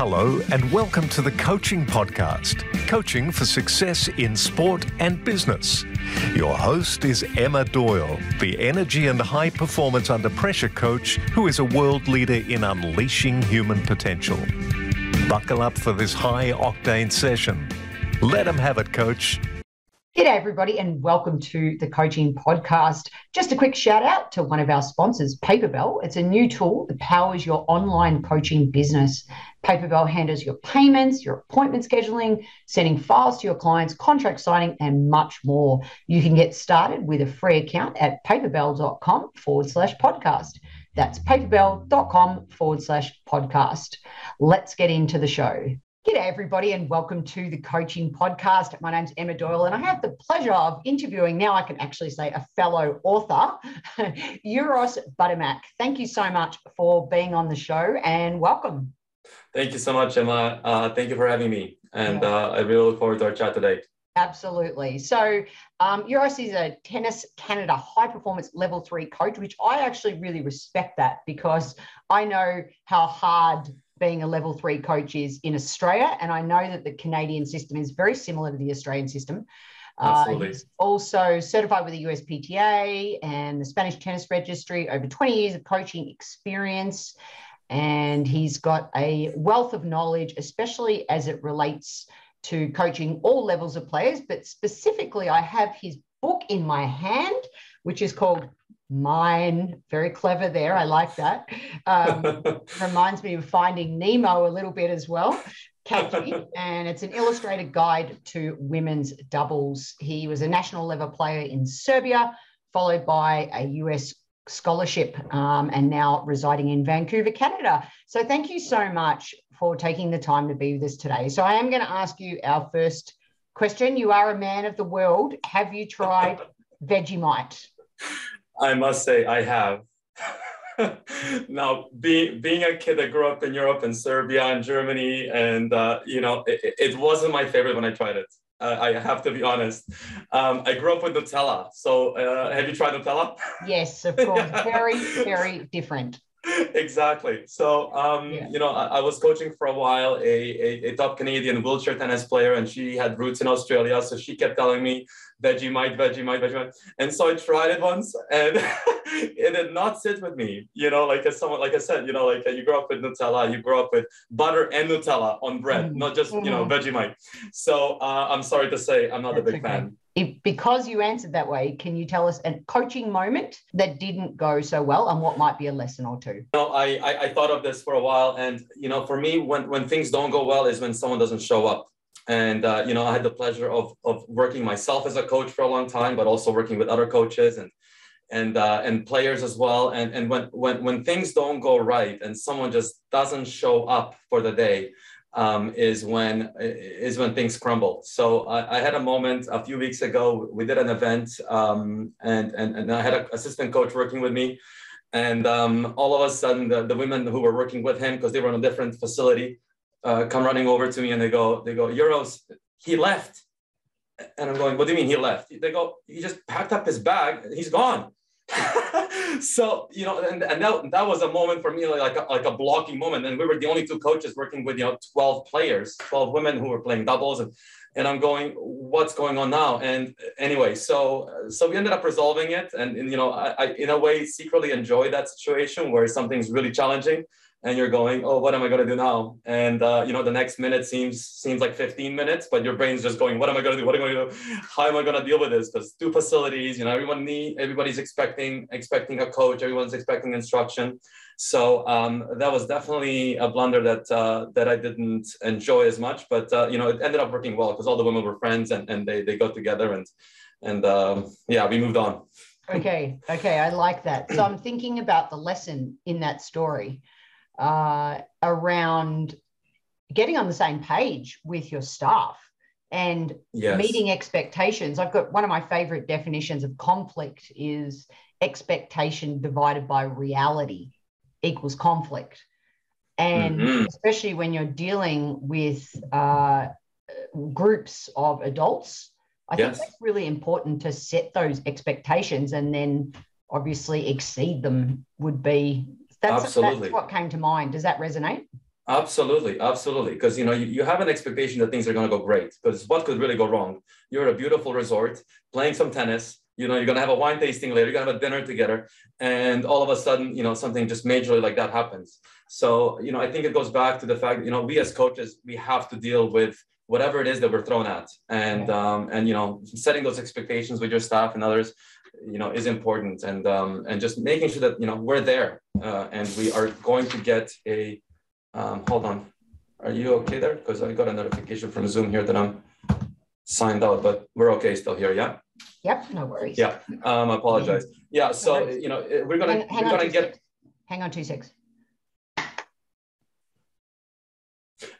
Hello, and welcome to the Coaching Podcast Coaching for Success in Sport and Business. Your host is Emma Doyle, the energy and high performance under pressure coach who is a world leader in unleashing human potential. Buckle up for this high octane session. Let them have it, coach. G'day, everybody, and welcome to the Coaching Podcast. Just a quick shout out to one of our sponsors, Paperbell. It's a new tool that powers your online coaching business. Paperbell handles your payments, your appointment scheduling, sending files to your clients, contract signing, and much more. You can get started with a free account at paperbell.com forward slash podcast. That's paperbell.com forward slash podcast. Let's get into the show. G'day, everybody, and welcome to the Coaching Podcast. My name's Emma Doyle, and I have the pleasure of interviewing, now I can actually say, a fellow author, Uros Budimac. Thank you so much for being on the show and welcome. Thank you so much, Emma. Uh, thank you for having me. And yeah. uh, I really look forward to our chat today. Absolutely. So, um, Uros is a Tennis Canada high performance level three coach, which I actually really respect that because I know how hard being a level three coach is in Australia. And I know that the Canadian system is very similar to the Australian system. Uh, he's also certified with the USPTA and the Spanish Tennis Registry, over 20 years of coaching experience. And he's got a wealth of knowledge, especially as it relates to coaching all levels of players. But specifically, I have his book in my hand, which is called mine. Very clever there. I like that. Um, reminds me of Finding Nemo a little bit as well. Catchy. and it's an illustrated guide to women's doubles. He was a national level player in Serbia, followed by a US scholarship um, and now residing in Vancouver, Canada. So thank you so much for taking the time to be with us today. So I am going to ask you our first question. You are a man of the world. Have you tried Vegemite? I must say I have. now, being being a kid that grew up in Europe and Serbia and Germany, and uh, you know, it, it, wasn't my favorite when I tried it. Uh, I have to be honest. Um, I grew up with Nutella. So, uh, have you tried Nutella? Yes, of course. very, very different. exactly. So, um, yeah. you know, I, I, was coaching for a while a, a, a, top Canadian wheelchair tennis player, and she had roots in Australia. So she kept telling me Vegemite, Vegemite, Vegemite. And so I tried it once and it did not sit with me. You know, like as someone, like I said, you know, like you grow up with Nutella, you grow up with butter and Nutella on bread, mm-hmm. not just, you know, mm-hmm. Vegemite. So uh, I'm sorry to say, I'm not That's a big okay. fan. If, because you answered that way, can you tell us a coaching moment that didn't go so well and what might be a lesson or two? No, I, I, I thought of this for a while. And, you know, for me, when, when things don't go well is when someone doesn't show up and uh, you know i had the pleasure of, of working myself as a coach for a long time but also working with other coaches and and uh, and players as well and and when when when things don't go right and someone just doesn't show up for the day um, is when is when things crumble so I, I, had a moment a few weeks ago we did an event um, and, and and i had an assistant coach working with me and um, all of a sudden the, the women who were working with him because they were in a different facility uh, come running over to me and they go, they go, Uros he left. And I'm going, what do you mean he left? They go, he just packed up his bag, he's gone. so you know, and, and that, that was a moment for me, like a, like a blocking moment. And we were the only two coaches working with you know 12 players, 12 women who were playing doubles, and and I'm going, what's going on now? And anyway, so so we ended up resolving it, and, and you know, I, I in a way secretly enjoyed that situation where something's really challenging and you're going, oh, what am I going to do now? And uh, you know, the next minute seems seems like 15 minutes, but your brain's just going, what am I going to do? What am I going to do? How am I going to deal with this? Because two facilities, you know, everyone need, everybody's expecting expecting a coach, everyone's expecting instruction. So um, that was definitely a blunder that uh, that I didn't enjoy as much, but uh, you know, it ended up working well because all the women were friends and, and they they got together and and um, yeah, we moved on. Okay, okay, I like that. So I'm thinking about the lesson in that story uh, around getting on the same page with your staff and yes. meeting expectations. I've got one of my favorite definitions of conflict is expectation divided by reality equals conflict. And mm-hmm. especially when you're dealing with uh, groups of adults, I yes. think that's really important to set those expectations and then obviously exceed them would be that's, Absolutely. that's what came to mind. Does that resonate? Absolutely, absolutely. Because you know you, you have an expectation that things are going to go great. Because what could really go wrong? You're at a beautiful resort playing some tennis. You know you're going to have a wine tasting later. You're going to have a dinner together, and all of a sudden, you know something just majorly like that happens. So you know I think it goes back to the fact you know we as coaches we have to deal with whatever it is that we're thrown at, and um, and you know setting those expectations with your staff and others you know is important and um, and just making sure that you know we're there uh, and we are going to get a um, hold on. Are you okay there? Because I got a notification from Zoom here that I'm signed out, but we're okay still here. Yeah. Yep. No worries. Yeah. Um, I apologize. Yeah. So no you know we're gonna hang, hang we're gonna get. Six. Hang on two seconds.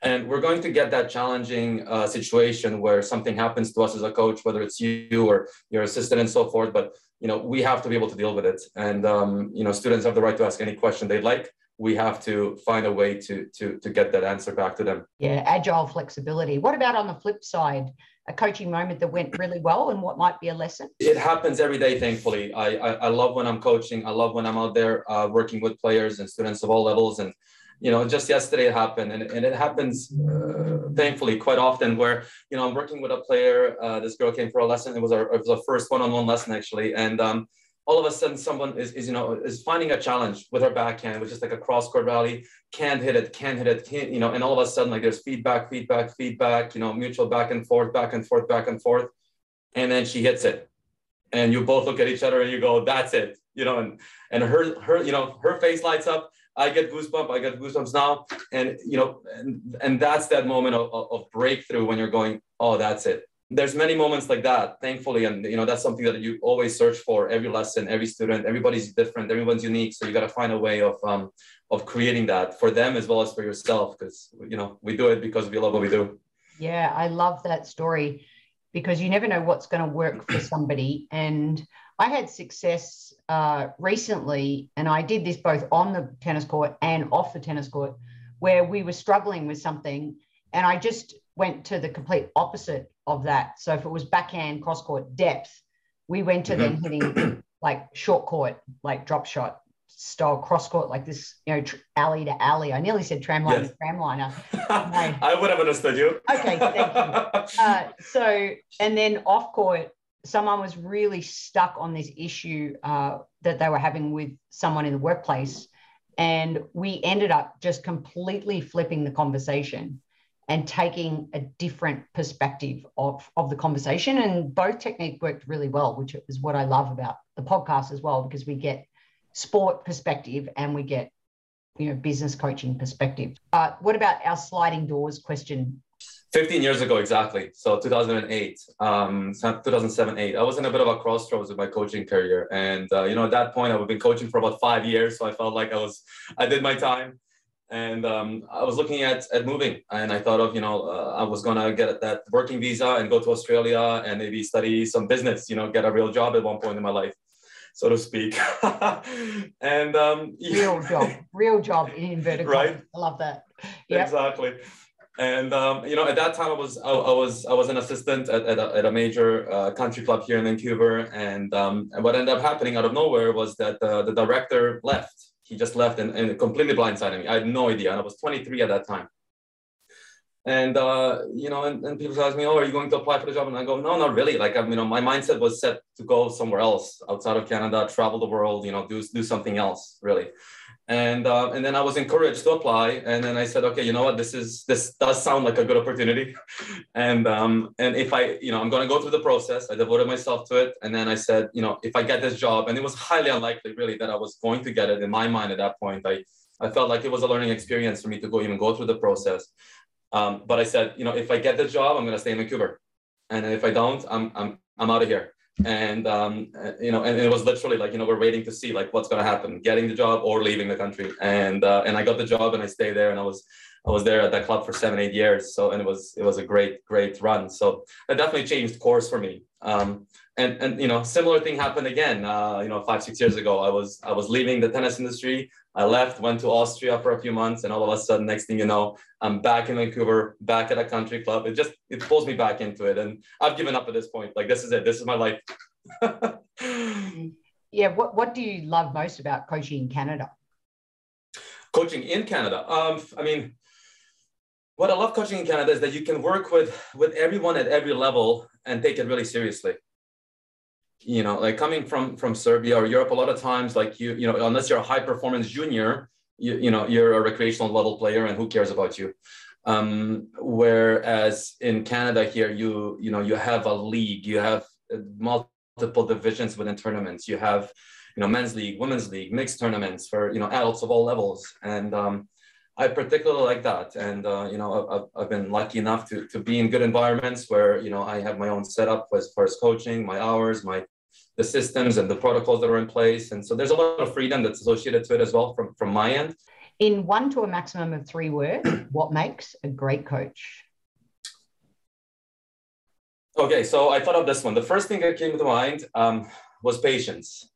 And we're going to get that challenging uh, situation where something happens to us as a coach, whether it's you or your assistant and so forth. But you know, we have to be able to deal with it. And um, you know, students have the right to ask any question they'd like we have to find a way to to to get that answer back to them. Yeah, agile flexibility. What about on the flip side? A coaching moment that went really well, and what might be a lesson? It happens every day. Thankfully, I I, I love when I'm coaching. I love when I'm out there uh, working with players and students of all levels. And you know, just yesterday it happened, and, and it happens uh, thankfully quite often. Where you know I'm working with a player. Uh, this girl came for a lesson. It was our it was our first one-on-one lesson actually, and um, all of a sudden someone is, is you know is finding a challenge with her backhand which is like a cross court rally can't hit it can't hit it can't you know and all of a sudden like there's feedback feedback feedback you know mutual back and forth back and forth back and forth and then she hits it and you both look at each other and you go that's it you know and and her her you know her face lights up i get goosebumps i get goosebumps now. And you know and, and that's that moment of, of breakthrough when you're going oh that's it. There's many moments like that thankfully. And you know that's something that you always search for. Every lesson every student everybody's different. Everyone's unique. So you got to find a way of um of creating that for them as well as for yourself. Because you know we do it because we love what we do. Yeah i love that story because you never know what's going to work for somebody. And i had success uh, recently and i did this both on the tennis court and off the tennis court where we were struggling with something and i just went to the complete opposite of that. So if it was backhand cross court depth, we went to mm-hmm. then hitting like short court, like drop shot style cross court, like this, you know, tr- alley to alley. I nearly said tramline yes. to tramliner. I would have understood you. okay, thank you. Uh, so, and then off court, someone was really stuck on this issue uh, that they were having with someone in the workplace. And we ended up just completely flipping the conversation and taking a different perspective of, of the conversation. And both technique worked really well, which is what I love about the podcast as well, because we get sport perspective and we get you know business coaching perspective. Uh, what about our sliding doors question? 15 years ago exactly so 2008 um 2007 8 i was in a bit of a crossroads with my coaching career and uh, you know at that point i've been coaching for about five years so i felt like i was i did my time and um, I was looking at at moving, and I thought of you know uh, I was gonna get that working visa and go to Australia and maybe study some business, you know, get a real job at one point in my life, so to speak. and um, real job, real job in inverted right. I love that. Yep. Exactly. And um, you know, at that time, I was I, I was I was an assistant at, at, a, at a major uh, country club here in Vancouver, and, um, and what ended up happening out of nowhere was that uh, the director left he just left and, and completely blindsided me. I had no idea. And I was 23 at that time. And, uh, you know, and, and people ask me, oh, are you going to apply for the job? And I go, no, not really. Like, I, you know, my mindset was set to go somewhere else outside of Canada, travel the world, you know, do, do something else really and uh, and then I was encouraged to apply. And then I said, okay, you know what, this is this does sound like a good opportunity, and um, and if I, you know, I'm going to go through the process. I devoted myself to it, and then I said, you know, if I get this job, and it was highly unlikely, really, that I was going to get it. In my mind, at that point, I I felt like it was a learning experience for me to go even go through the process. Um, but I said, you know, if I get the job, I'm going to stay in Vancouver, and if I don't, I'm I'm I'm out of here and um, you know, and it was literally like you know we're waiting to see like what's going to happen, getting the job or leaving the country, and uh, and I got the job and I stayed there and I was I was there at that club for seven eight years, so and it was it was a great great run, so it definitely changed course for me. Um, and and you know similar thing happened again, uh, you know five six years ago I was I was leaving the tennis industry, I left, went to Austria for a few months, and all of a sudden, next thing you know, I'm back in Vancouver, back at a country club. It just it pulls me back into it, and I've given up at this point. Like this is it. This is my life. yeah. What What do you love most about coaching in Canada? Coaching in Canada. Um, I mean, what I love coaching in Canada is that you can work with with everyone at every level and take it really seriously. You know, like coming from from Serbia or Europe, a lot of times, like you, you know, unless you're a high performance junior, you, you know, you're a recreational level player, and who cares about you? Um, whereas in Canada here, you you know, you have a league, you have multiple divisions within tournaments, you have you know men's league, women's league, mixed tournaments for you know adults of all levels, and um, I particularly like that. And, uh, you know, I've, I've been lucky enough to, to be in good environments where, you know, I have my own setup as far as coaching, my hours, my, the systems and the protocols that are in place. And so there's a lot of freedom that's associated to it as well from, from my end. In one to a maximum of three words, what makes a great coach? Okay, so I thought of this one. The first thing that came to mind um, was patience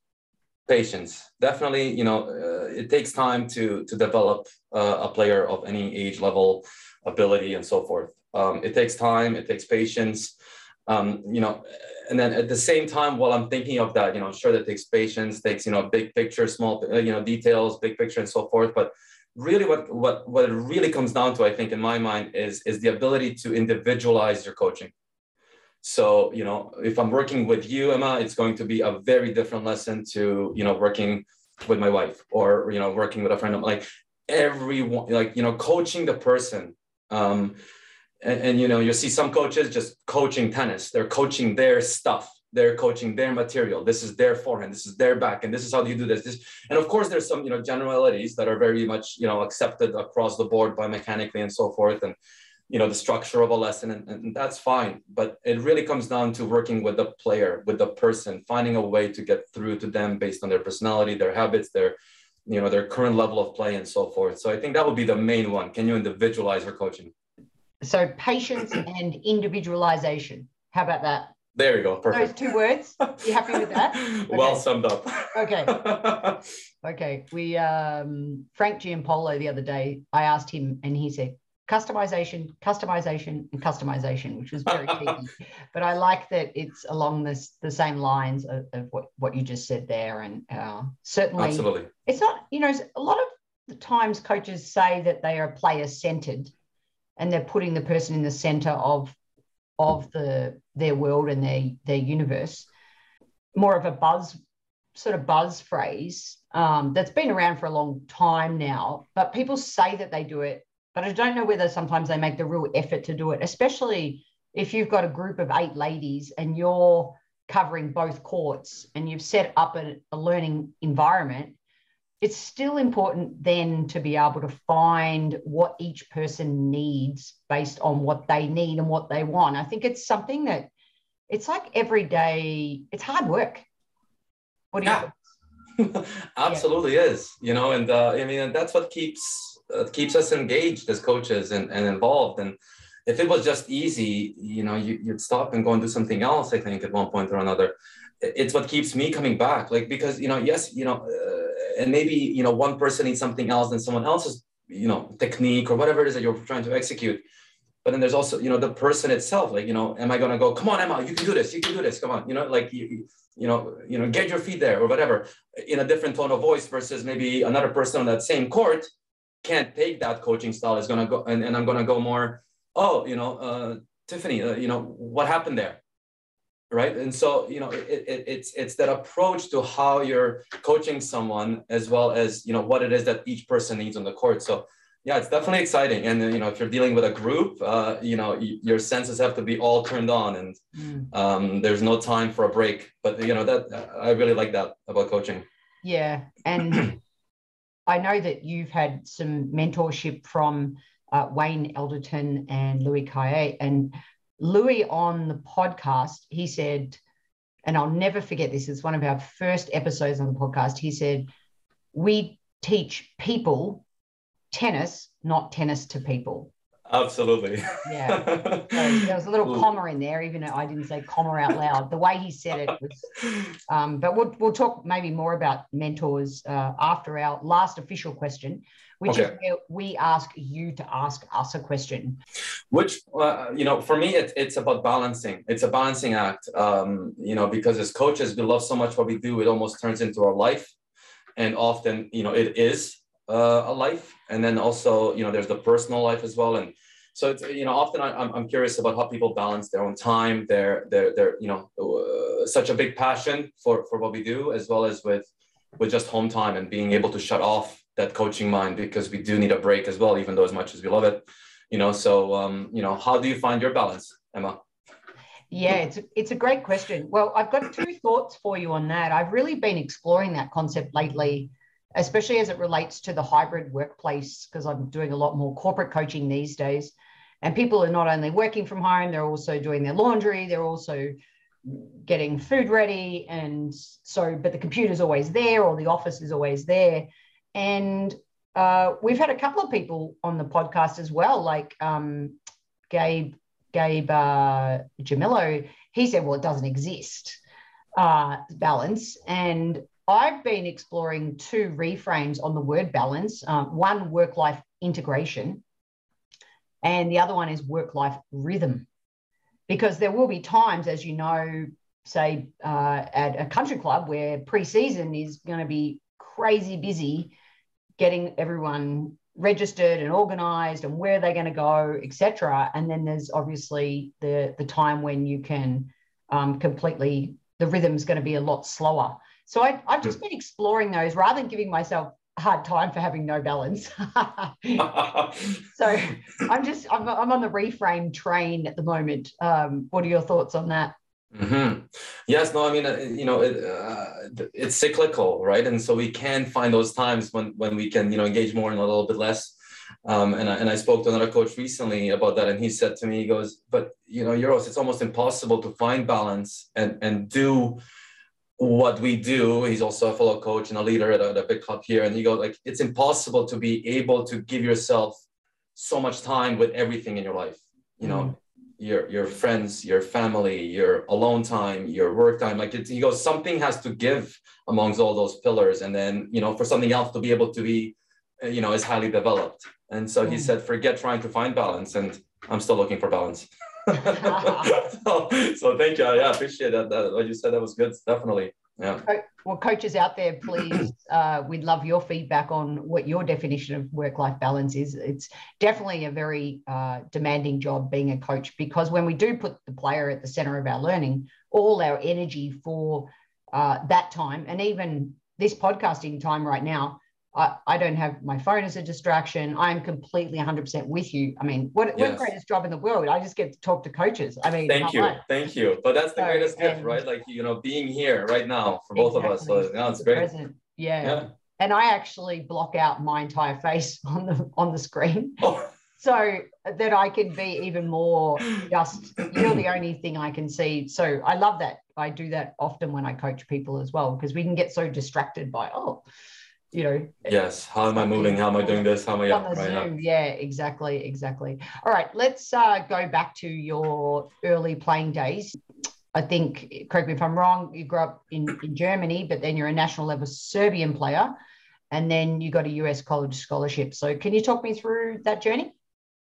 patience. Definitely you know uh, it takes time to to develop uh, a player of any age level ability and so forth. Um, it takes time it takes patience. Um, you know and then at the same time while i'm thinking of that you know sure that takes patience takes you know big picture small uh, you know details big picture and so forth. But really what what what it really comes down to i think in my mind is is the ability to individualize your coaching so, you know, if I'm working with you, Emma, it's going to be a very different lesson to, you know, working with my wife or, you know, working with a friend. of Like everyone, like, you know, coaching the person. Um, and, and, you know, you see some coaches just coaching tennis, they're coaching their stuff. They're coaching their material. This is their forehand. This is their back, and this is how you do this. This, and of course, there's some you know generalities that are very much you know accepted across the board by mechanically and so forth. And you know the structure of a lesson and, and that's fine. But it really comes down to working with the player with the person finding a way to get through to them based on their personality their habits their you know their current level of play and so forth. So i think that would be the main one. Can you individualize your coaching? So patience and individualization. How about that? There you go. Perfect. Those two words? You happy with that? Okay. well summed up. Okay. Okay. We um frank giampaolo the other day i asked him and he said customization, customization, and customization, which was very key. but I like that it's along this the same lines of, of what, what you just said there. And uh, certainly, Absolutely. it's not, you know, a lot of the times coaches say that they are player centered and they're putting the person in the center of of the their world and their their universe. More of a buzz sort of buzz phrase um, that's been around for a long time now, but people say that they do it but I don't know whether sometimes they make the real effort to do it, especially if you've got a group of eight ladies and you're covering both courts and you've set up a, a learning environment. It's still important then to be able to find what each person needs based on what they need and what they want. I think it's something that it's like every day, it's hard work. What do you Absolutely yeah. is, you know, and uh, I mean, that's what keeps keeps us engaged as coaches and, and involved. And if it was just easy, you know, you, would stop and go and do something else. I think at one point or another, it's what keeps me coming back. Like because you know, yes, you know, uh, and maybe you know, one person needs something else than someone else's, you know, technique or whatever it is that you're trying to execute. But then there's also, you know, the person itself. Like, you know, am I gonna go? Come on, Emma, you can do this. You can do this. Come on, you know, like you, you know, you know, get your feet there or whatever, in a different tone of voice versus maybe another person on that same court can't take that coaching style. Is going to go and, and i'm going to go more oh you know uh, tiffany uh, you know what happened there? Right? And so you know it, it, it's it's that approach to how you're coaching someone as well as you know what it is that each person needs on the court. So yeah it's definitely exciting. And you know if you're dealing with a group uh, you know your senses have to be all turned on and mm. um, there's no time for a break. But you know that i really like that about coaching. Yeah. And I know that you've had some mentorship from uh, Wayne Elderton and Louis Cayer. And Louis on the podcast, he said, and I'll never forget this, it's one of our first episodes on the podcast. He said, We teach people tennis, not tennis to people. Absolutely. Yeah. So there was a little comma in there, even though I didn't say comma out loud. The way he said it was, um, but we'll, we'll talk maybe more about mentors uh, after our last official question, which okay. is where we ask you to ask us a question. Which, uh, you know, for me, it, it's about balancing. It's a balancing act, um, you know, because as coaches, we love so much what we do, it almost turns into our life. And often, you know, it is uh, a life and then also you know there's the personal life as well and so it's you know often I, am I'm curious about how people balance their own time their their their you know uh, such a big passion for for what we do as well as with with just home time and being able to shut off that coaching mind because we do need a break as well even though as much as we love it you know so um you know how do you find your balance emma yeah, it's it's a great question. Well, I've got two thoughts for you on that. I've really been exploring that concept lately, especially as it relates to the hybrid workplace, because I'm doing a lot more corporate coaching these days. And people are not only working from home, they're also doing their laundry, they're also getting food ready. And so, but the computer's always there or the office is always there. And uh, we've had a couple of people on the podcast as well, like um, Gabe Gabe uh, Jamillo, he said, well, it doesn't exist, uh, balance. And I've been exploring two reframes on the word balance um, one, work life integration, and the other one is work life rhythm. Because there will be times, as you know, say uh, at a country club where pre season is going to be crazy busy getting everyone registered and organized and where they're going to go, etc. And then there's obviously the the time when you can um, completely the rhythm's going to be a lot slower. So I, I've just been exploring those rather than giving myself a hard time for having no balance. so I'm just I'm, I'm on the reframe train at the moment. Um, what are your thoughts on that? Mm-hmm. Yes, no, I mean, uh, you know, it, uh, it's cyclical, right? And so we can find those times when when we can, you know, engage more and a little bit less. Um, and I, and I spoke to another coach recently about that, and he said to me, he goes, "But you know, Uros, it's almost impossible to find balance and and do what we do." He's also a fellow coach and a leader at a, at a big club here, and he goes, "Like, it's impossible to be able to give yourself so much time with everything in your life." You know, mm your your friends, your family, your alone time, your work time. Like it, he goes, something has to give amongst all those pillars, and then you know for something else to be able to be, uh, you know, is highly developed. And so he mm. said, forget trying to find balance, and I'm still looking for balance. so, so, thank you. I appreciate that, that. What you said that was good. Definitely. Yeah. Well, coaches out there, please, uh, we'd love your feedback on what your definition of work life balance is. It's definitely a very uh, demanding job being a coach because when we do put the player at the center of our learning, all our energy for uh, that time and even this podcasting time right now I, I don't have my phone as a distraction. I'm completely 100% with you. I mean, what, yes. what greatest job in the world? I just get to talk to coaches. I mean, thank you. Thank you. But that's the so, greatest gift, right? Like, you know, being here right now for both exactly. of us. So now it's great. Present. Yeah. yeah. And I actually block out my entire face on the on the screen. Oh. So that I can be even more just you're the only thing I can see. So I love that. I do that often when I coach people as well because we can get so distracted by oh you know yes how am i moving how am i doing this how am i on the right Zoom. yeah exactly exactly all right let's uh, go back to your early playing days i think correct me if i'm wrong you grew up in, in germany but then you're a national level serbian player and then you got a us college scholarship so can you talk me through that journey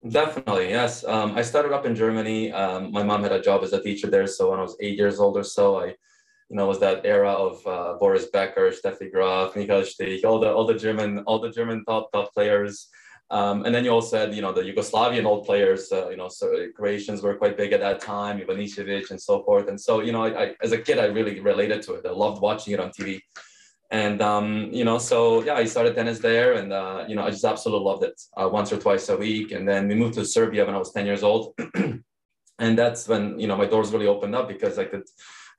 Definitely, yes. Um, I started up in Germany. Um, my mom had a job as a teacher there. So when I was eight years old or so, I you know, was that era of uh, Boris Becker, Steffi Graf, Michael Stich, all the all the German all the German top top players. Um, and then you also had, you know, the Yugoslavian old players, uh, you know, so Croatians were quite big at that time, Ivanisevic and so forth. And so, you know, I, I, as a kid, I really related to it. I loved watching it on TV. And, um, you know, so yeah, I started tennis there and, uh, you know, I just absolutely loved it uh, once or twice a week. And then we moved to Serbia when I was 10 years old. and that's when, you know, my doors really opened up because I could,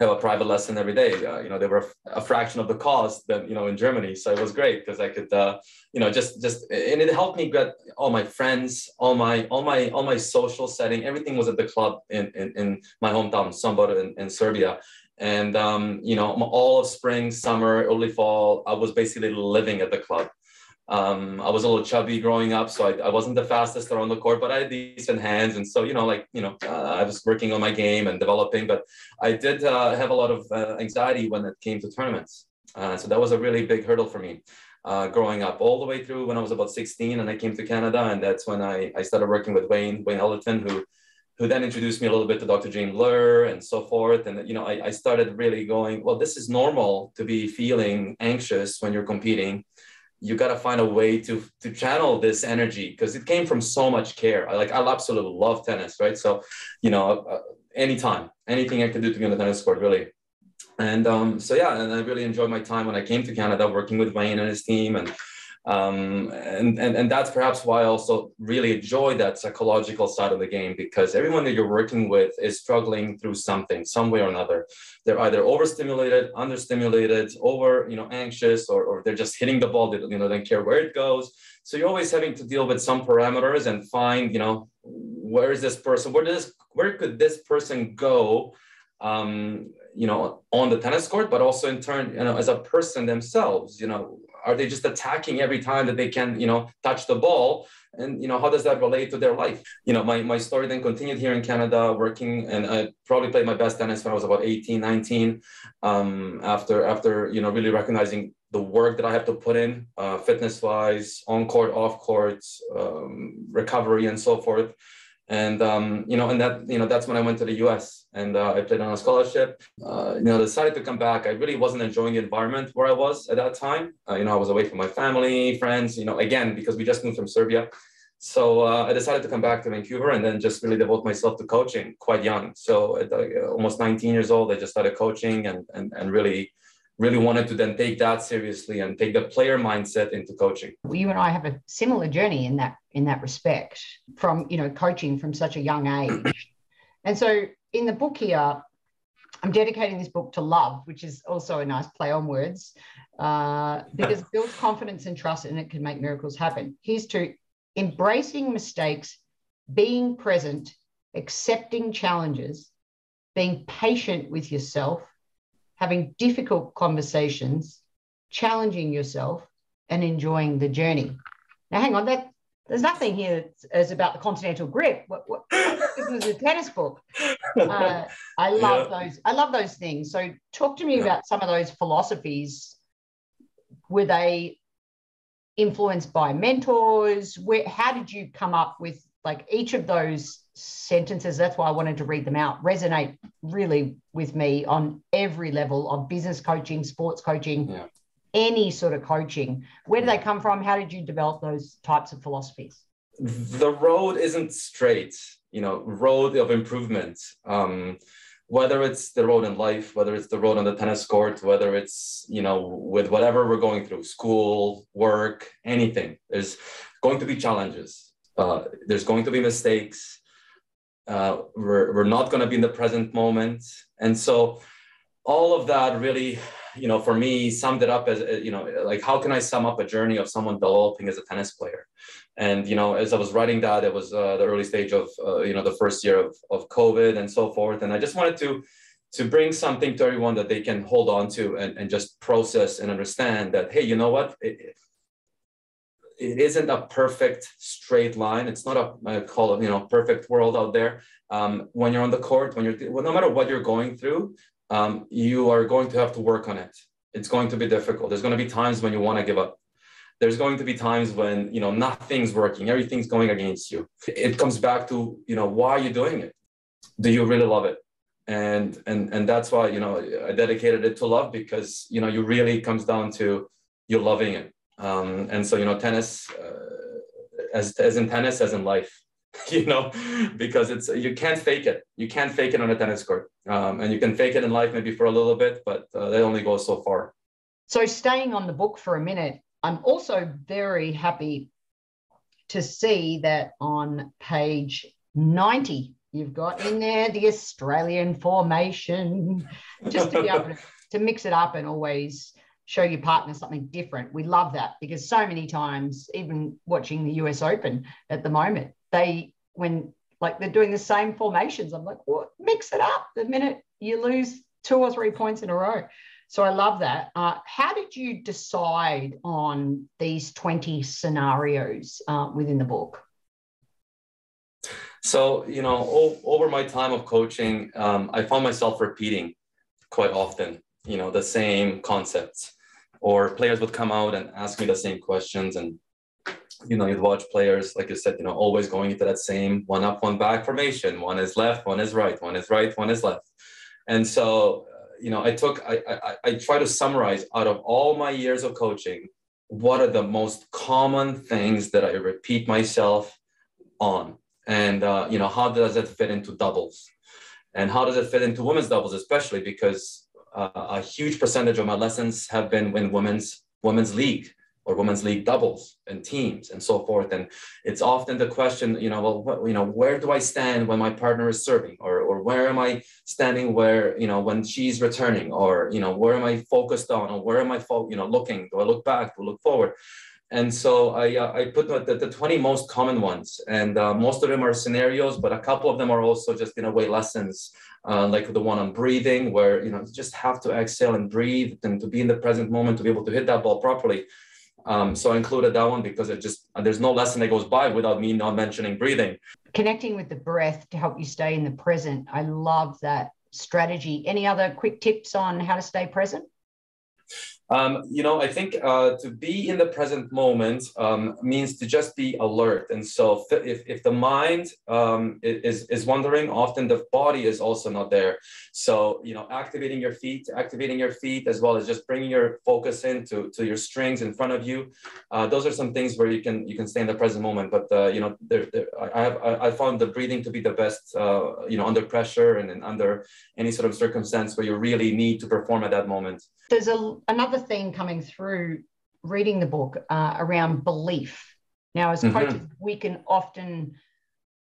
have a private lesson every day. Uh, you know, they were a fraction of the cost than you know in Germany, so it was great because I could, uh, you know, just just and it helped me get all my friends, all my all my all my social setting. Everything was at the club in in, in my hometown, Sombor in, in Serbia. And um, you know, all of spring, summer, early fall, I was basically living at the club. Um, I was a little chubby growing up, so I, I, wasn't the fastest around the court, but I had decent hands, and so you know, like you know, uh, I was working on my game and developing. But I did uh, have a lot of uh, anxiety when it came to tournaments, uh, so that was a really big hurdle for me. Uh, growing up, all the way through when I was about 16, and I came to Canada, and that's when I, I started working with Wayne Wayne Elderton, who who then introduced me a little bit to Dr. Jane Blur and so forth. And you know, I, I started really going, well, this is normal to be feeling anxious when you're competing you got to find a way to to channel this energy because it came from so much care. I like I absolutely love tennis, right? So, you know, uh, anytime, anything I could do to be on the tennis court, really. And um, so yeah, and I really enjoyed my time when I came to Canada, working with Wayne and his team, and um, and, and and that's perhaps why I also really enjoy that psychological side of the game because everyone that you're working with is struggling through something, some way or another. They're either overstimulated, understimulated, over you know anxious, or, or they're just hitting the ball. They you know don't care where it goes. So you're always having to deal with some parameters and find you know where is this person? Where does where could this person go? Um, you know, on the tennis court, but also in turn, you know, as a person themselves, you know, are they just attacking every time that they can you know touch the ball? And you know how does that relate to their life? You know my, my story then continued here in canada working and i probably played my best tennis when i was about 18 19 um, after after you know really recognizing the work that i have to put in uh, fitness wise on court off court um, recovery and so forth and um, you know, and that you know, that's when I went to the U.S. and uh, I played on a scholarship. Uh, you know, decided to come back. I really wasn't enjoying the environment where I was at that time. Uh, you know, I was away from my family, friends. You know, again because we just moved from Serbia. So uh, I decided to come back to Vancouver and then just really devote myself to coaching quite young. So at almost 19 years old, I just started coaching and and and really really wanted to then take that seriously and take the player mindset into coaching. You and I have a similar journey in that in that respect from you know coaching from such a young age. and so in the book here, I'm dedicating this book to love, which is also a nice play on words, uh, because it builds confidence and trust and it can make miracles happen. Here's to embracing mistakes, being present, accepting challenges, being patient with yourself, having difficult conversations, challenging yourself, and enjoying the journey. Now, hang on, that there's nothing here that's about the continental grip. What, what, this was a tennis book. Uh, I love yeah. those. I love those things. So, talk to me yeah. about some of those philosophies. Were they influenced by mentors? Where, how did you come up with like each of those sentences. That's why i wanted to read them out. Resonate really with me on every level of business coaching sports coaching yeah. any sort of coaching. Where do they come from? How did you develop those types of philosophies? The road isn't straight you know road of improvement. Um, whether it's the road in life whether it's the road on the tennis court whether it's you know with whatever we're going through school work anything there's going to be challenges. Uh, there's going to be mistakes uh, we're, we're not going to be in the present moment. And so all of that really you know for me summed it up as uh, you know like how can i sum up a journey of someone developing as a tennis player? And you know as i was writing that it was uh, the early stage of uh, you know the first year of, of covid and so forth. And i just wanted to to bring something to everyone that they can hold on to and, and just process and understand that hey you know what? It, it isn't a perfect straight line. It's not a call you know perfect world out there. Um, when you're on the court, when you're well, no matter what you're going through, um, you are going to have to work on it. It's going to be difficult. There's going to be times when you want to give up. There's going to be times when you know nothing's working, everything's going against you. It comes back to you know why are you doing it? Do you really love it? And and and that's why you know I dedicated it to love because you know you really comes down to you loving it um, and so, you know, tennis, uh, as, as in tennis, as in life, you know, because it's, you can't fake it. You can't fake it on a tennis court. Um, and you can fake it in life maybe for a little bit, but uh, that only goes so far. So, staying on the book for a minute, I'm also very happy to see that on page 90, you've got in there the Australian formation, just to be able to, to mix it up and always show your partner something different. We love that because so many times, even watching the US Open at the moment, they, when like they're doing the same formations, I'm like, what? Mix it up the minute you lose two or three points in a row. So I love that. Uh, how did you decide on these 20 scenarios uh, within the book? So, you know, o- over my time of coaching, um, I found myself repeating quite often, you know, the same concepts. Or players would come out and ask me the same questions and you know you'd watch players like you said you know always going into that same one up one back formation. One is left one is right one is right one is left. And so uh, you know i took I, I i try to summarize out of all my years of coaching what are the most common things that I repeat myself on, and uh, you know how does it fit into doubles, and how does it fit into women's doubles, especially? Because a huge percentage of my lessons have been in women's women's league or women's league doubles and teams and so forth. And it's often the question, you know, well, what, you know, where do I stand when my partner is serving, or or where am I standing where you know when she's returning, or you know, where am I focused on, or where am I, fo- you know, looking? Do I look back? Do I look forward? And so I, uh, I put the, the 20 most common ones, and uh, most of them are scenarios, but a couple of them are also just in a way lessons, uh, like the one on breathing, where you know you just have to exhale and breathe, and to be in the present moment to be able to hit that ball properly. Um, so I included that one because it just there's no lesson that goes by without me not mentioning breathing. Connecting with the breath to help you stay in the present. I love that strategy. Any other quick tips on how to stay present? Um, you know, I think uh, to be in the present moment um, means to just be alert. And so, if, if the mind um, is, is wandering, often the body is also not there. So, you know, activating your feet, activating your feet, as well as just bringing your focus into to your strings in front of you. Uh, those are some things where you can you can stay in the present moment. But uh, you know, there, there, I have I found the breathing to be the best. Uh, you know, under pressure and, and under any sort of circumstance where you really need to perform at that moment there's a, another theme coming through reading the book uh, around belief. Now, as mm-hmm. coaches, we can often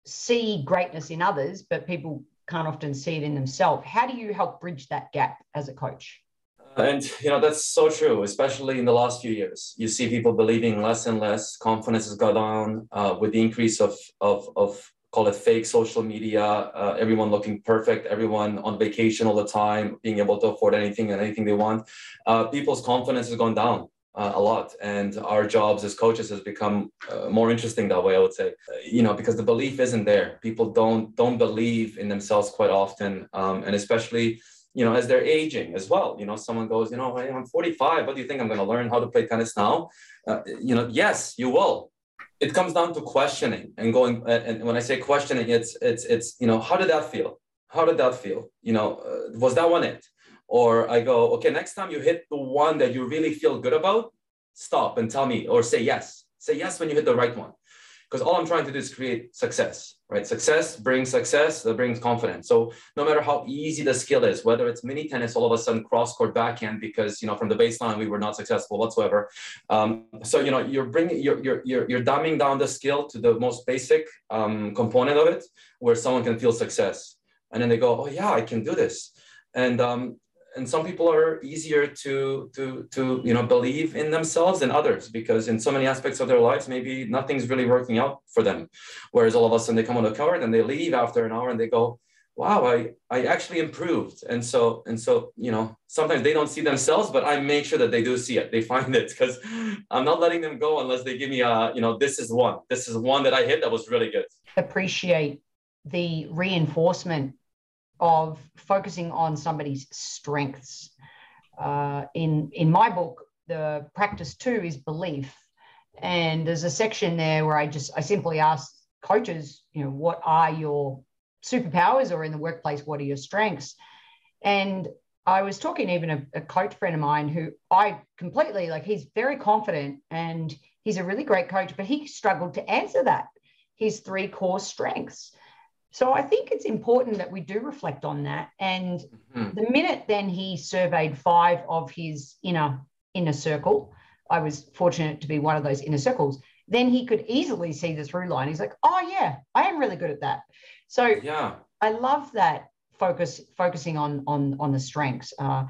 see greatness in others, but people can't often see it in themselves. How do you help bridge that gap as a coach? And you know that's so true, especially in the last few years. You see people believing less and less. Confidence has gone down uh, with the increase of of of call it fake social media, uh, everyone looking perfect, everyone on vacation all the time, being able to afford anything and anything they want. Uh, people's confidence has gone down uh, a lot, and our jobs as coaches has become uh, more interesting that way. I would say, you know, because the belief isn't there. People don't don't believe in themselves quite often, um, and especially you know, as they're aging as well. You know, someone goes, you know, hey, I'm 45. What do you think I'm going to learn how to play tennis now? Uh, you know, yes, you will it comes down to questioning and going and when i say questioning it's it's it's you know how did that feel? How did that feel? You know uh, was that one it? Or i go okay next time you hit the one that you really feel good about stop and tell me or say yes. Say yes when you hit the right one because all i'm trying to do is create success right? Success brings success, that brings confidence. So no matter how easy the skill is, whether it's mini tennis, all of a sudden cross court backhand, because you know from the baseline we were not successful whatsoever. Um, so you know you're bringing you're you're you're, you're dumbing down the skill to the most basic um, component of it, where someone can feel success, and then they go, oh yeah, I can do this. And um, and some people are easier to to to you know believe in themselves than others because in so many aspects of their lives maybe nothing's really working out for them. Whereas all of a sudden they come on the court and they leave after an hour and they go wow i i actually improved. And so and so you know sometimes they don't see themselves but i make sure that they do see it. They find it because i'm not letting them go unless they give me a you know this is one. This is one that i hit that was really good. Appreciate the reinforcement of focusing on somebody's strengths. Uh, in in my book, the practice two is belief, and there's a section there where I just I simply ask coaches, you know, what are your superpowers, or in the workplace, what are your strengths? And I was talking even a, a coach friend of mine who I completely like. He's very confident and he's a really great coach, but he struggled to answer that. His three core strengths. So I think it's important that we do reflect on that. And mm-hmm. the minute then he surveyed five of his inner inner circle, I was fortunate to be one of those inner circles. Then he could easily see the through line. He's like, "Oh yeah, I am really good at that." So yeah, I love that focus focusing on on on the strengths. Uh,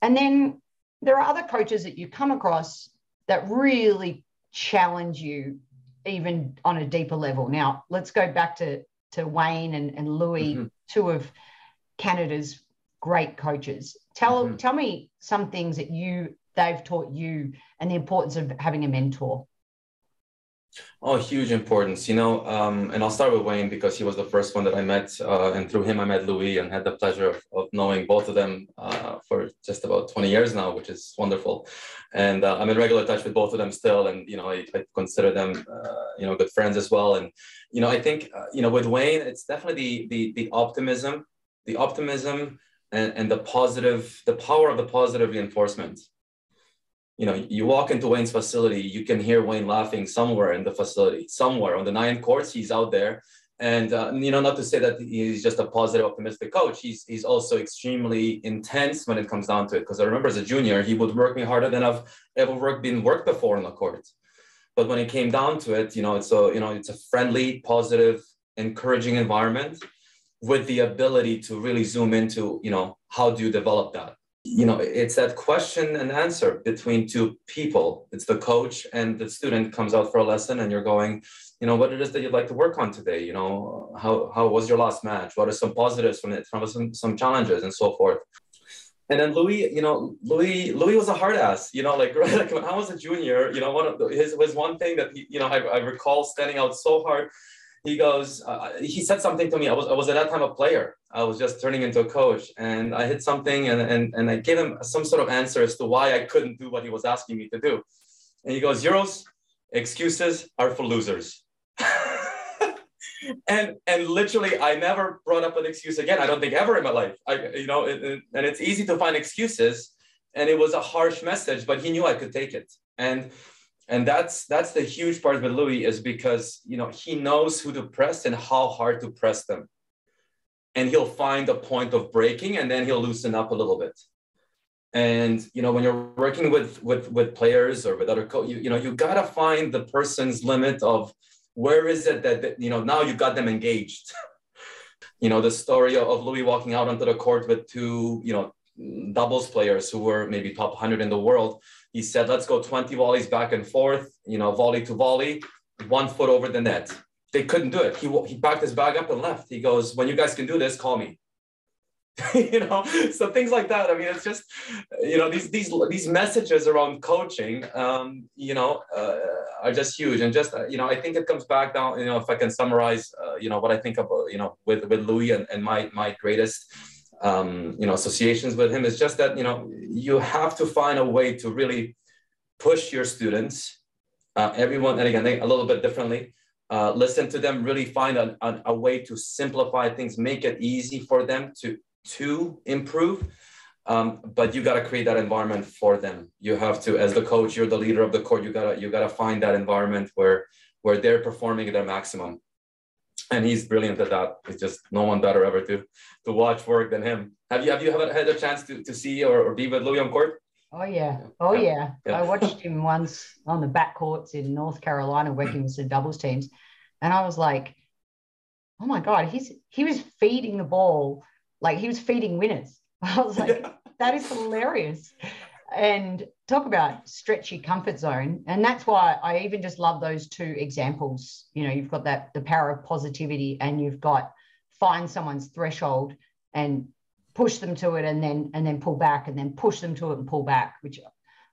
and then there are other coaches that you come across that really challenge you even on a deeper level. Now, let's go back to to Wayne and, and Louis, mm-hmm. two of Canada's great coaches. Tell mm-hmm. tell me some things that you they've taught you and the importance of having a mentor. Oh, huge importance, you know. Um, and I'll start with Wayne because he was the first one that I met, uh, and through him I met Louis and had the pleasure of, of knowing both of them uh, for just about 20 years now, which is wonderful. And uh, I'm in regular touch with both of them still, and you know I, I consider them, uh, you know, good friends as well. And you know I think uh, you know with Wayne, it's definitely the the, the optimism, the optimism, and, and the positive, the power of the positive reinforcement you know, you walk into Wayne's facility, you can hear Wayne laughing somewhere in the facility, somewhere on the nine courts, he's out there. And uh, you know, not to say that he's just a positive, optimistic coach. He's he's also extremely intense when it comes down to it. Because I remember as a junior, he would work me harder than I've ever worked been worked before on the court. But when it came down to it, you know, it's a you know, it's a friendly, positive, encouraging environment with the ability to really zoom into, you know, how do you develop that? You know it's that question and answer between two people. It's the coach and the student comes out for a lesson and you're going you know what it is that you'd like to work on today? You know how how was your last match? What are some positives from it? From some some challenges and so forth? And then Louis, you know, Louis, Louis was a hard ass, you know, like, like when I was a junior, you know, one of the, his was one thing that he, you know, I, I recall standing out so hard he goes, uh, he said something to me. I was, I was at that time a player. I was just turning into a coach and I hit something and, and, and I gave him some sort of answer as to why I couldn't do what he was asking me to do. And he goes, Uros, excuses are for losers. and and literally I never brought up an excuse again. I don't think ever in my life. I you know, it, it, and it's easy to find excuses. And it was a harsh message, but he knew I could take it. And and that's that's the huge part with Louis is because you know he knows who to press and how hard to press them, and he'll find a point of breaking, and then he'll loosen up a little bit. And you know when you're working with with with players or with other co- you, you know you gotta find the person's limit of where is it that, that you know now you got them engaged. you know the story of Louis walking out onto the court with two you know doubles players who were maybe top 100 in the world he said, let's go 20 volleys back and forth, you know, volley to volley, one foot over the net. They couldn't do it. He, he packed his bag up and left. He goes, when you guys can do this, call me. you know, so things like that. I mean, it's just, you know, these these these messages around coaching, um, you know, uh, are just huge. And just, uh, you know, I think it comes back down. You know, if I can summarize, uh, you know, what I think of, you know, with with Louis and, and my my greatest um, you know associations with him. Is just that you know you have to find a way to really push your students uh, everyone and again they, a little bit differently uh, listen to them really find a, a, a, way to simplify things make it easy for them to to improve. Um, but you got to create that environment for them. You have to as the coach you're the leader of the court you gotta you gotta find that environment where where they're performing at their maximum and he's brilliant at that. It's just no one better ever to to watch work than him. Have you have you ever had a chance to, to see or, or be with Louis on court? Oh yeah, oh yeah. yeah. I watched him once on the back courts in North Carolina working with some doubles teams, and I was like, oh my god, he's he was feeding the ball like he was feeding winners. I was like, yeah. that is hilarious and talk about stretchy comfort zone and that's why i even just love those two examples. You know you've got that the power of positivity and you've got find someone's threshold and push them to it and then and then pull back and then push them to it and pull back which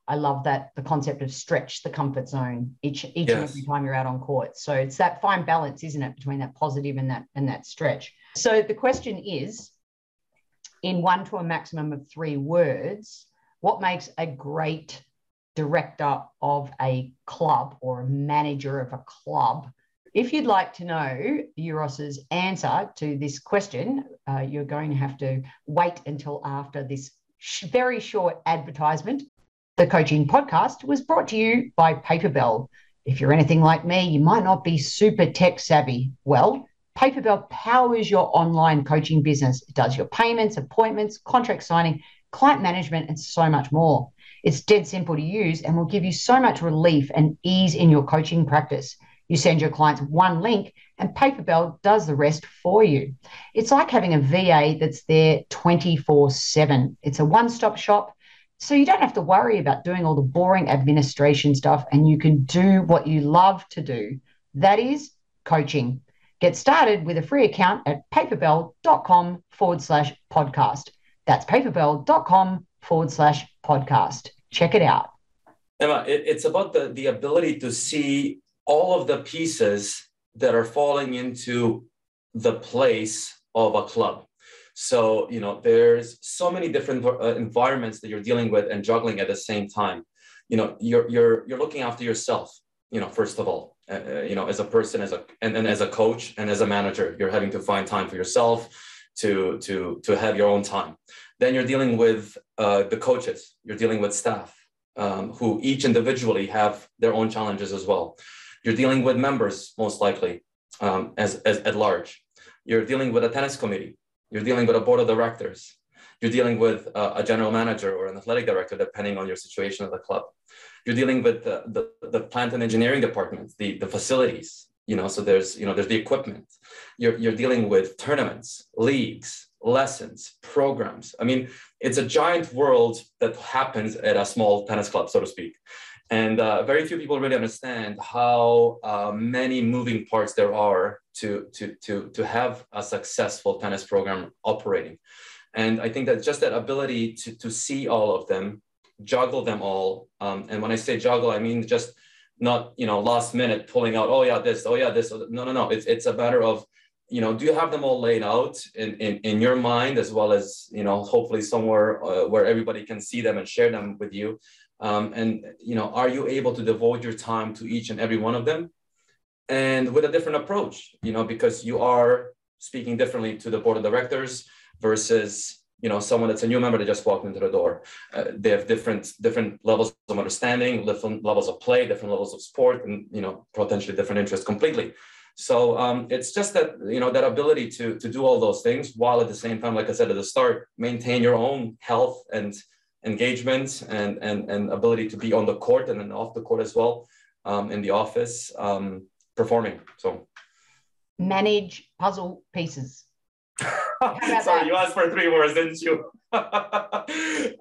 i love that the concept of stretch the comfort zone each each yes. and every time you're out on court. So it's that fine balance isn't it between that positive and that and that stretch. So the question is in one to a maximum of three words what makes a great director of a club or a manager of a club? If you'd like to know Uros's answer to this question, uh, you're going to have to wait until after this sh- very short advertisement. The coaching podcast was brought to you by Paperbell. If you're anything like me, you might not be super tech savvy. Well, Paperbell powers your online coaching business. It does your payments, appointments, contract signing, client management, and so much more. It's dead simple to use and will give you so much relief and ease in your coaching practice. You send your clients one link and Paperbell does the rest for you. It's like having a VA that's there 24 7. It's a one stop shop. So you don't have to worry about doing all the boring administration stuff and you can do what you love to do. That is coaching. Get started with a free account at paperbell.com forward slash podcast. That's paperbell.com forward slash podcast. Check it out. Emma, it, it's about the, the ability to see all of the pieces that are falling into the place of a club. So, you know, there's so many different uh, environments that you're dealing with and juggling at the same time. You know, you're, you're, you're looking after yourself, you know, first of all, uh, uh you know, as a person, as a, and then as a coach and as a manager, you're having to find time for yourself to to to have your own time then you're dealing with uh, the coaches you're dealing with staff um, who each individually have their own challenges as well. You're dealing with members, most likely, um, as, as at large. You're dealing with a tennis committee. You're dealing with a board of directors. You're dealing with a, a general manager or an athletic director, depending on your situation at the club. You're dealing with the, the, the plant and engineering departments, the, the facilities, you know, so there's, you know, there's the equipment. You're, you're dealing with tournaments, leagues, lessons, programs. I mean, it's a giant world that happens at a small tennis club, so to speak. And uh, very few people really understand how uh, many moving parts there are to, to, to, to have a successful tennis program operating. And I think that just that ability to, to see all of them, juggle them all. Um, and when I say juggle, I mean just not, you know, last minute pulling out, oh yeah, this, oh yeah, this. No, no, no. It's, it's a matter of you know, do you have them all laid out in, in, in your mind as well as, you know, hopefully somewhere uh, where everybody can see them and share them with you? Um, and, you know, are you able to devote your time to each and every one of them? And with a different approach, you know, because you are speaking differently to the board of directors versus you know someone that's a new member that just walked into the door uh, they have different different levels of understanding different levels of play different levels of sport and you know potentially different interests completely so um, it's just that you know that ability to to do all those things while at the same time, like I said at the start, maintain your own health and engagement and and and ability to be on the court and then off the court as well um, in the office um, performing. So manage puzzle pieces. Sorry, you asked for three words, didn't you? I,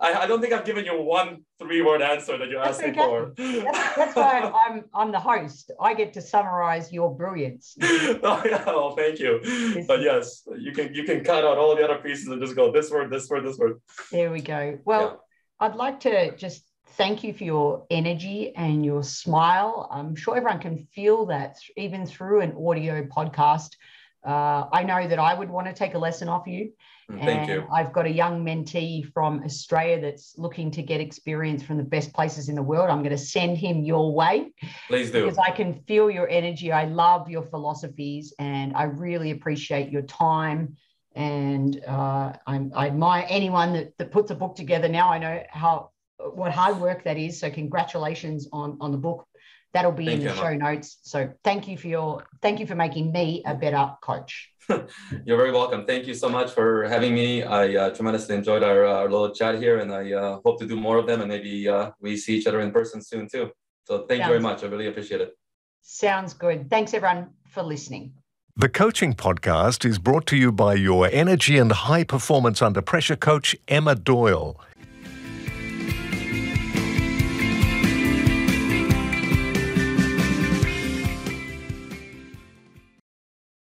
I, don't think I've given you one three-word answer that you asked okay. for. That's, that's, why I'm I'm the host. I get to summarize your brilliance. oh yeah, well, thank you. But yes, you can you can cut out all the other pieces and just go this word, this word, this word. There we go. Well, yeah. I'd like to just thank you for your energy and your smile. I'm sure everyone can feel that even through an audio podcast. Uh, I know that I would want to take a lesson off you. Mm, thank and you. I've got a young mentee from Australia that's looking to get experience from the best places in the world. I'm going to send him your way. Please do. Because I can feel your energy. I love your philosophies and I really appreciate your time. And uh, I'm, I admire anyone that, that puts a book together. Now I know how what hard work that is. So congratulations on, on the book. That'll be thank in the show notes. So thank you for your thank you for making me a better coach. You're very welcome. Thank you so much for having me. I uh, tremendously enjoyed our, uh, our, little chat here, and I uh, hope to do more of them. And maybe uh, we see each other in person soon too. So thank Sounds you very much. I really appreciate it. Sounds good. Thanks everyone for listening. The coaching podcast is brought to you by your energy and high performance under pressure coach Emma Doyle.